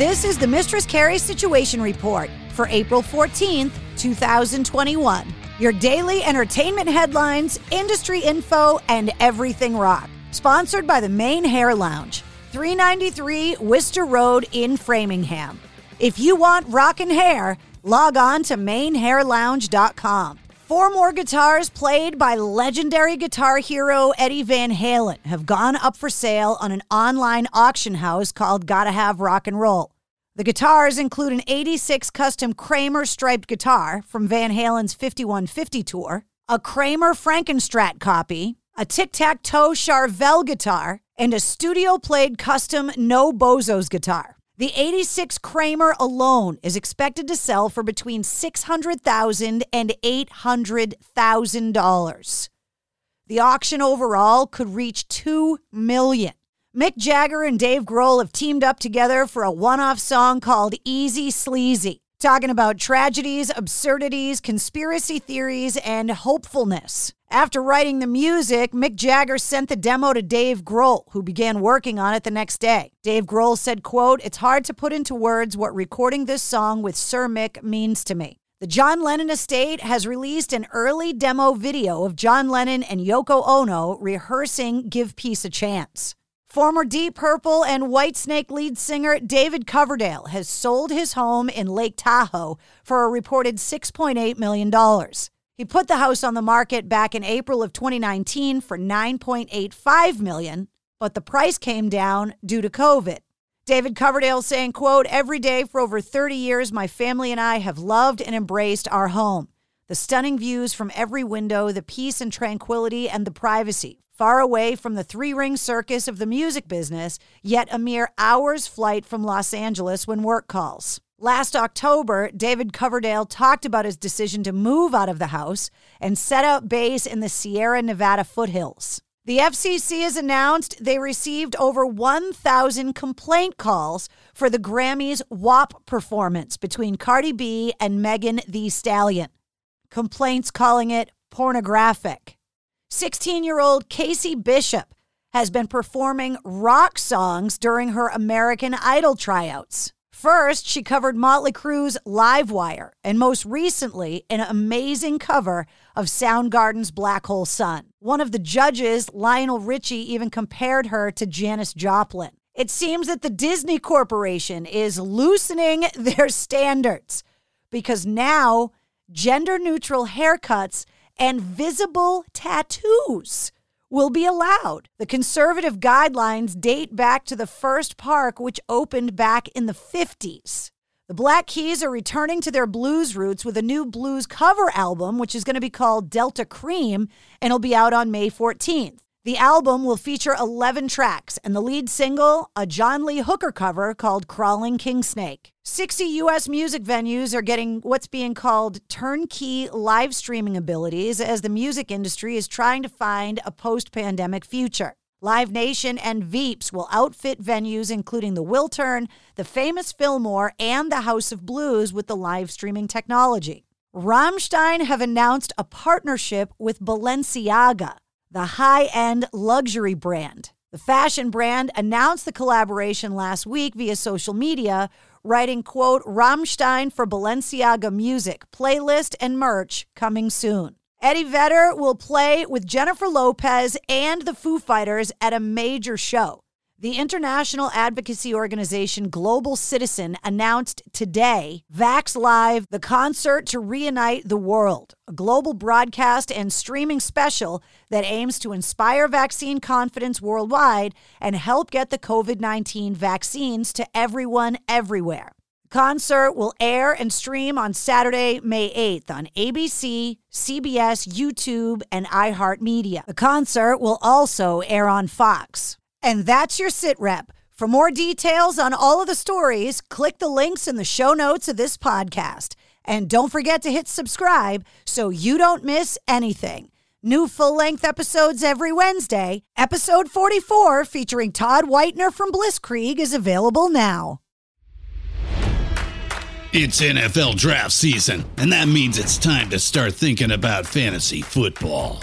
This is the Mistress Carrie Situation Report for April 14th, 2021. Your daily entertainment headlines, industry info, and everything rock. Sponsored by the Mane Hair Lounge, 393 Worcester Road in Framingham. If you want rockin' hair, log on to manehairlounge.com. Four more guitars played by legendary guitar hero Eddie Van Halen have gone up for sale on an online auction house called Gotta Have Rock and Roll. The guitars include an 86 custom Kramer striped guitar from Van Halen's 5150 tour, a Kramer Frankenstrat copy, a tic tac toe Charvel guitar, and a studio played custom No Bozos guitar. The 86 Kramer alone is expected to sell for between $600,000 and $800,000. The auction overall could reach 2 million. Mick Jagger and Dave Grohl have teamed up together for a one-off song called Easy Sleazy, talking about tragedies, absurdities, conspiracy theories, and hopefulness. After writing the music, Mick Jagger sent the demo to Dave Grohl, who began working on it the next day. Dave Grohl said, quote, It's hard to put into words what recording this song with Sir Mick means to me. The John Lennon estate has released an early demo video of John Lennon and Yoko Ono rehearsing Give Peace a Chance. Former Deep Purple and Whitesnake lead singer David Coverdale has sold his home in Lake Tahoe for a reported $6.8 million. He put the house on the market back in April of 2019 for 9.85 million, but the price came down due to COVID. David Coverdale saying, quote, "Every day for over 30 years my family and I have loved and embraced our home. The stunning views from every window, the peace and tranquility and the privacy, far away from the three-ring circus of the music business, yet a mere hour's flight from Los Angeles when work calls." Last October, David Coverdale talked about his decision to move out of the house and set up base in the Sierra Nevada foothills. The FCC has announced they received over 1,000 complaint calls for the Grammys WAP performance between Cardi B and Megan Thee Stallion. Complaints calling it pornographic. 16 year old Casey Bishop has been performing rock songs during her American Idol tryouts. First, she covered Motley Crue's Livewire, and most recently, an amazing cover of Soundgarden's Black Hole Sun. One of the judges, Lionel Richie, even compared her to Janis Joplin. It seems that the Disney Corporation is loosening their standards because now gender neutral haircuts and visible tattoos will be allowed. The conservative guidelines date back to the first park, which opened back in the 50s. The Black Keys are returning to their blues roots with a new blues cover album, which is going to be called Delta Kream, and it'll be out on May 14th. The album will feature 11 tracks, and the lead single, a John Lee Hooker cover called Crawling King Snake. 60 U.S. music venues are getting what's being called turnkey live streaming abilities as the music industry is trying to find a post pandemic future. Live Nation and Veeps will outfit venues including the Wiltern, the famous Fillmore, and the House of Blues with the live streaming technology. Rammstein have announced a partnership with Balenciaga the high end luxury brand. The fashion brand announced the collaboration last week via social media, writing, quote, Rammstein for Balenciaga music, playlist, and merch coming soon. Eddie Vedder will play with Jennifer Lopez and the Foo Fighters at a major show. The international advocacy organization Global Citizen announced today Vax Live, the concert to reunite the world, a global broadcast and streaming special that aims to inspire vaccine confidence worldwide and help get the COVID 19 vaccines to everyone everywhere. Concert will air and stream on Saturday, May 8th on ABC, CBS, YouTube, and iHeartMedia. The concert will also air on Fox. And that's your sit rep. For more details on all of the stories, click the links in the show notes of this podcast. And don't forget to hit subscribe so you don't miss anything. New full length episodes every Wednesday. Episode 44, featuring Todd Whitener from Blisskrieg, is available now. It's NFL draft season, and that means it's time to start thinking about fantasy football.